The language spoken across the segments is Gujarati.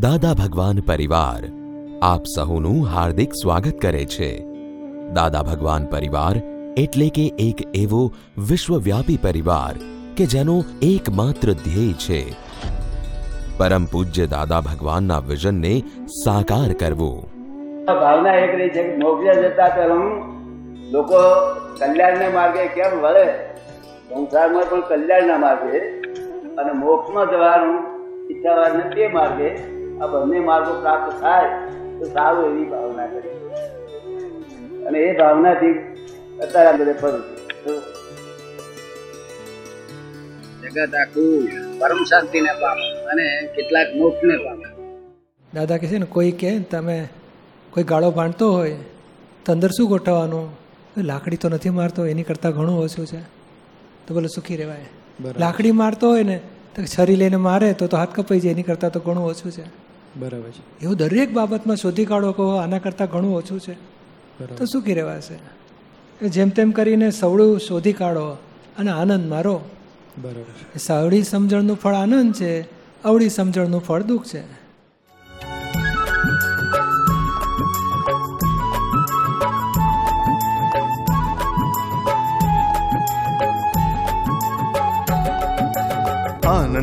દાદા ભગવાન પરિવાર, આપ સહુનું હાર્દિક સ્વાગત કરે છે. દાદા ભગવાન પરિવાર એટલે કે એક એવો વિશ્વવ્યાપી પરિવાર કે જેનો એકમાત્ર ધ્યેય છે. પરમ પૂજ્ય દાદા ભગવાનના વિઝનને સાકાર કરવું. ભાવના એક રહી છે કે જતા પહેલા લોકો કલ્યાણના માર્ગે કેમ વળે? સંસારમાં પણ કલ્યાણના માર્ગે અને મોક્ષમાં જવાનું ઈચ્છાવાળને તે માર્ગે આ બંને માર્ગો પ્રાપ્ત થાય તો સારું એવી ભાવના કરી અને એ ભાવનાથી અત્યારે આ બધે ફરું છું. જગત આખું પરમ શાંતિને પામે અને કેટલાક મોક્ષને પામે. દાદા કહે છે ને કોઈ કે ને તમે કોઈ ગાળો ભાંડતો હોય તો અંદર શું ગોઠવવાનું? લાકડી તો નથી મારતો એની કરતાં ઘણું ઓછું છે. તો બોલો સુખી રહેવાય. લાકડી મારતો હોય ને તો છરી લઈને મારે તો તો હાથ કપાઈ જાય એની કરતાં તો ઘણું ઓછું છે. બરાબર છે. એવું દરેક બાબતમાં શોધી કાઢો કહો આના કરતાં ઘણું ઓછું છે. તો સુખી રહેવાશે. જેમ તેમ કરીને સવળું શોધી કાઢો અને આનંદ મારો. બરાબર સવળી સમજણનું ફળ આનંદ છે અવળી સમજણનું ફળ દુઃખ છે.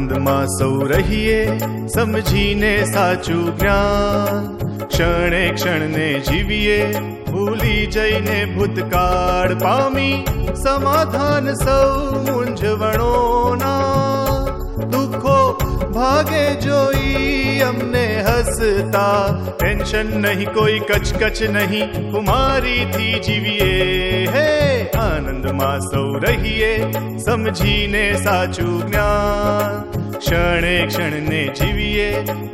આનંદમાં સૌ રહીએ, સમજીને સાચું જ્ઞાન. ક્ષણે ક્ષણને જીવીએ, ભૂલી જઈને ભૂતકાળ પામી, સમાધાન સૌ મૂંઝવણોના દુઃખો ભાગે જોઈ અમને હસતા ટેન્શન નહીં કોઈ કચકચ નહીં કુમારીથી જીવીએ હે આનંદમાં સૌ રહીએ સમજીને સાચું જ્ઞાન ક્ષણે ક્ષણને જીવીએ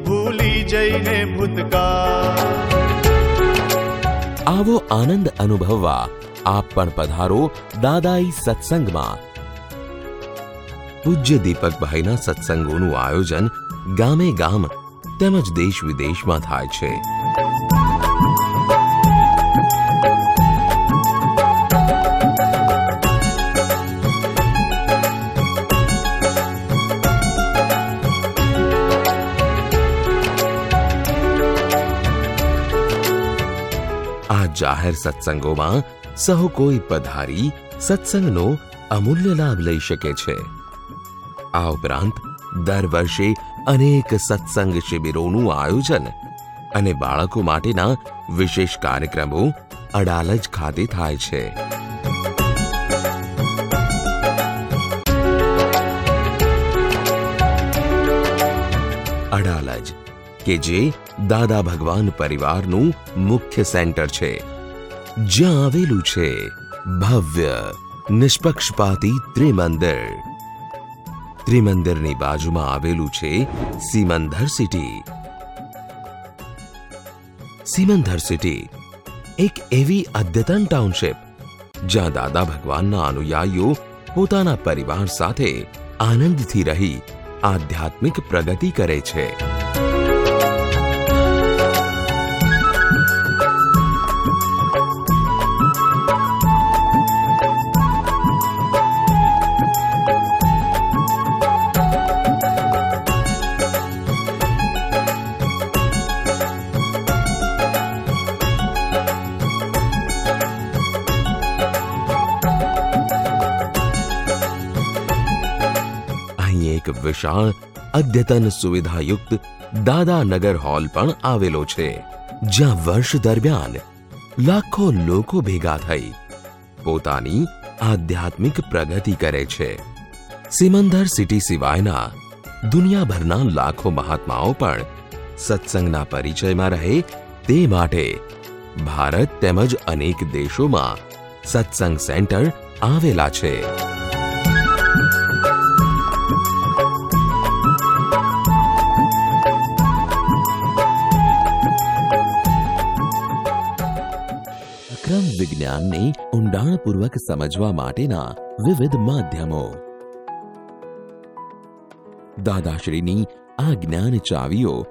ભૂલી જઈને ભૂતકાળ આવો આનંદ અનુભવવા આપ પણ પધારો દાદાઈ સત્સંગમાં પૂજ્ય દીપકભાઈના સત્સંગોનું આયોજન ગામે ગામ તેમજ દેશ વિદેશમાં થાય છે. આ જાહેર સત્સંગોમાં સહુ કોઈ પધારી સત્સંગનો અમૂલ્ય લાભ લઈ શકે છે. આ ઉપરાંત દર વર્ષે અનેક સત્સંગ શિબિરોનું આયોજન અને બાળકો માટેના વિશેષ કાર્યક્રમો અડાલજ ખાતે થાય છે. અડાલજ, કે જે દાદા ભગવાન પરિવારનું મુખ્ય સેન્ટર છે. જ્યાં આવેલું છે ભવ્ય, નિષ્પક્ષપાતી ત્રિમંદિર. ત્રિમંદિરની બાજુમાં આવેલું છે સિમંદર સિટી. સિમંદર સિટી એક એવી અદ્યતન ટાઉનશીપ જ્યાં દાદા ભગવાનના અનુયાયીઓ પોતાના પરિવાર સાથે આનંદથી રહી આધ્યાત્મિક પ્રગતિ કરે છે. અહીં એક વિશાળ, અદ્યતન સુવિધાયુક્ત દાદાનગર હોલ પણ આવેલો છે, જ્યાં વર્ષ દરમિયાન લાખો લોકો ભેગા થઈ પોતાની આધ્યાત્મિક પ્રગતિ કરે છે. સિમંદર સિટી સિવાયના દુનિયાભરના લાખો મહાત્માઓ પણ સત્સંગના પરિચયમાં રહે તે માટે ભારત તેમજ અનેક દેશોમાં સત્સંગ સેન્ટર આવેલા છે. વિજ્ઞાનને ઊંડાણપૂર્વક સમજવા માટેના વિવિધ માધ્યમો. દાદાશ્રીની આ જ્ઞાન ચાવીઓ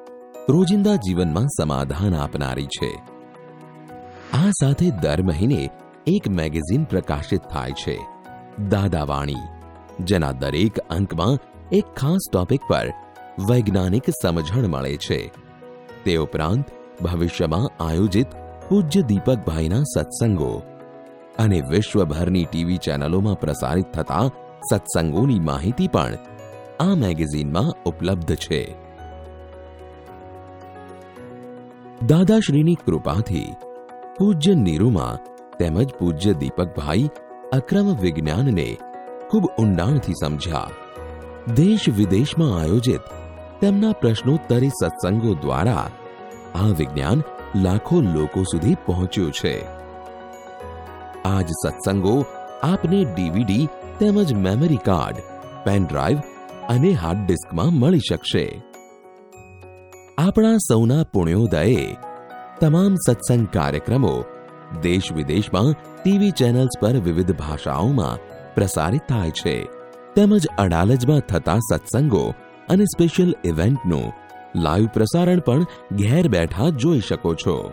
રોજિંદા જીવનમાં સમાધાન આપનારી છે. આ સાથે દર મહિને એક મેગેઝિન પ્રકાશિત થાય છે. દાદાવાણી, જેના દરેક અંકમાં એક ખાસ ટોપિક પર વૈજ્ઞાનિક સમજણ મળે છે. તે ઉપરાંત ભવિષ્યમાં આયોજિત પૂજ્ય દીપકભાઈના સત્સંગો અને વિશ્વભરની ટીવી ચેનલોમાં પ્રસારિત થતા સત્સંગોની માહિતી પણ આ મેગેઝિનમાં ઉપલબ્ધ છે. દાદાશ્રીની કૃપાથી પૂજ્ય નીરુમા તેમજ પૂજ્ય દીપકભાઈ અક્રમ વિજ્ઞાનને ખૂબ ઊંડાણથી સમજ્યા. દેશ વિદેશમાં આયોજિત તેમના પ્રશ્નોત્તરી સત્સંગો દ્વારા આ વિજ્ઞાન લાખો લોકો સુધી પહોંચ્યું છે. આજ સત્સંગો આપને ડીવીડી તેમજ મેમરી કાર્ડ, પેન ડ્રાઈવ અને હાર્ડ ડિસ્કમાં મળી શકશે. આપણા સૌના પુણ્યોદયે તમામ સત્સંગ કાર્યક્રમો દેશ વિદેશમાં ટીવી ચેનલ્સ પર વિવિધ ભાષાઓમાં પ્રસારિત થાય છે. તેમજ અડાલજમાં થતા સત્સંગો અને સ્પેશિયલ ઇવેન્ટનું લાઈવ પ્રસારણ પણ ઘેર બેઠા જોઈ શકો છો.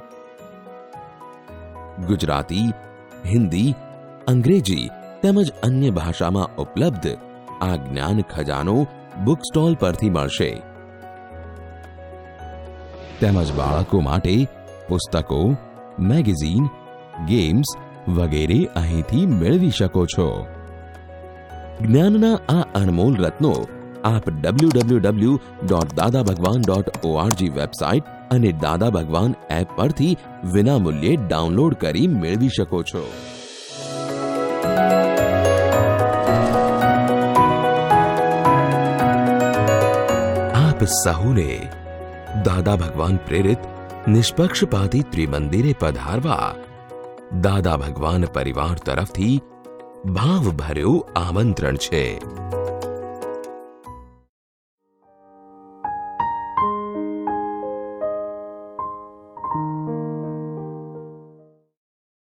ગુજરાતી, હિન્દી, અંગ્રેજી તેમજ અન્ય ભાષામાં ઉપલબ્ધ આ જ્ઞાન ખજાનો બુક સ્ટોલ પરથી મળશે. તેમજ બાળકો માટે પુસ્તકો, મેગેઝીન, ગેમ્સ વગેરે અહીંથી મેળવી શકો છો. જ્ઞાનના આ અનમોલ રત્નો આપ www.dadabhagwan.org ડોટ દાદા ભગવાન ડોટ ઓઆરજી વેબસાઇટ અને દાદા ભગવાન એપ પરથી વિનામૂલ્યે ડાઉનલોડ કરી મેળવી શકો છો. આપ સહુને દાદા ભગવાન પ્રેરિત નિષ્પક્ષપાતી ત્રિમંદિરે પધારવા દાદા ભગવાન પરિવાર તરફથી ભાવભર્યું આમંત્રણ છે.